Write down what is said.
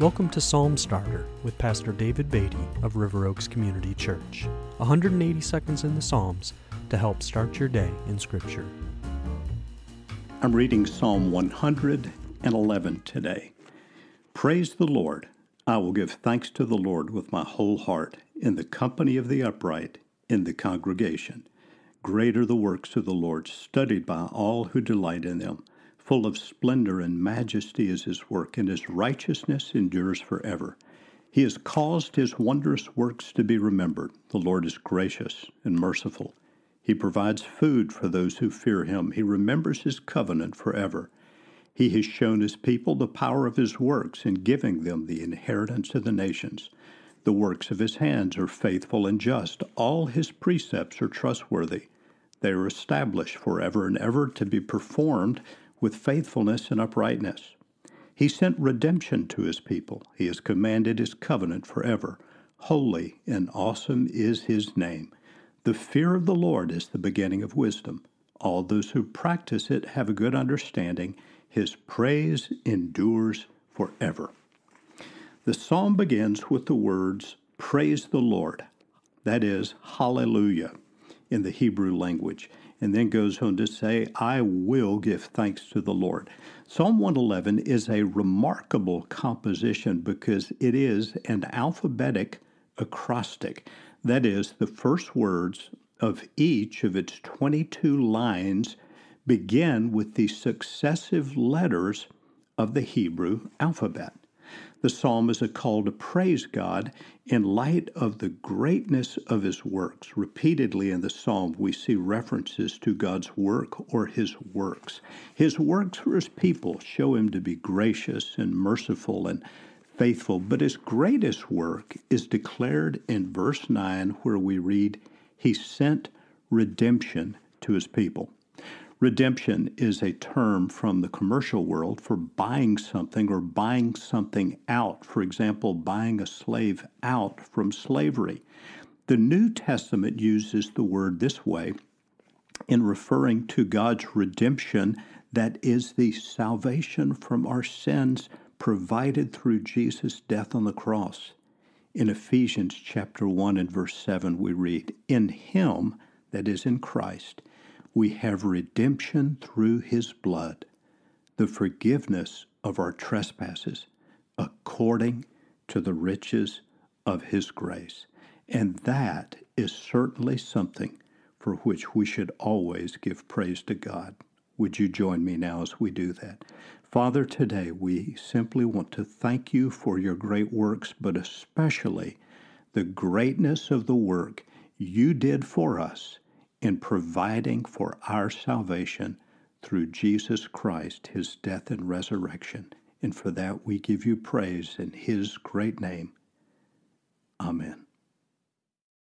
Welcome to Psalm Starter with Pastor David Beatty of River Oaks Community Church. 180 seconds in the Psalms to help start your day in Scripture. I'm reading Psalm 111 today. Praise the Lord. I will give thanks to the Lord with my whole heart, in the company of the upright, in the congregation. Great are the works of the Lord, studied by all who delight in them. Full of splendor and majesty is his work, and his righteousness endures forever. He has caused his wondrous works to be remembered. The Lord is gracious and merciful. He provides food for those who fear him. He remembers his covenant forever. He has shown his people the power of his works in giving them the inheritance of the nations. The works of his hands are faithful and just. All his precepts are trustworthy. They are established forever and ever to be performed with faithfulness and uprightness. He sent redemption to his people. He has commanded his covenant forever. Holy and awesome is his name. The fear of the Lord is the beginning of wisdom. All those who practice it have a good understanding. His praise endures forever. The psalm begins with the words, Praise the Lord. That is, Hallelujah in the Hebrew language and then goes on to say, I will give thanks to the Lord. Psalm 111 is a remarkable composition because it is an alphabetic acrostic. That is, the first words of each of its 22 lines begin with the successive letters of the Hebrew alphabet. The psalm is a call to praise God in light of the greatness of his works. Repeatedly in the psalm, we see references to God's work or his works. His works for his people show him to be gracious and merciful and faithful, but his greatest work is declared in verse 9, where we read, He sent redemption to his people. Redemption is a term from the commercial world for buying something or buying something out. For example, buying a slave out from slavery. The New Testament uses the word this way in referring to God's redemption that is the salvation from our sins provided through Jesus' death on the cross. In Ephesians chapter 1 and verse 7 we read, "In him that is in Christ we have redemption through his blood, the forgiveness of our trespasses, according to the riches of his grace. And that is certainly something for which we should always give praise to God. Would you join me now as we do that? Father, today we simply want to thank you for your great works, but especially the greatness of the work you did for us in providing for our salvation through Jesus Christ, his death and resurrection. And for that we give you praise in his great name. Amen.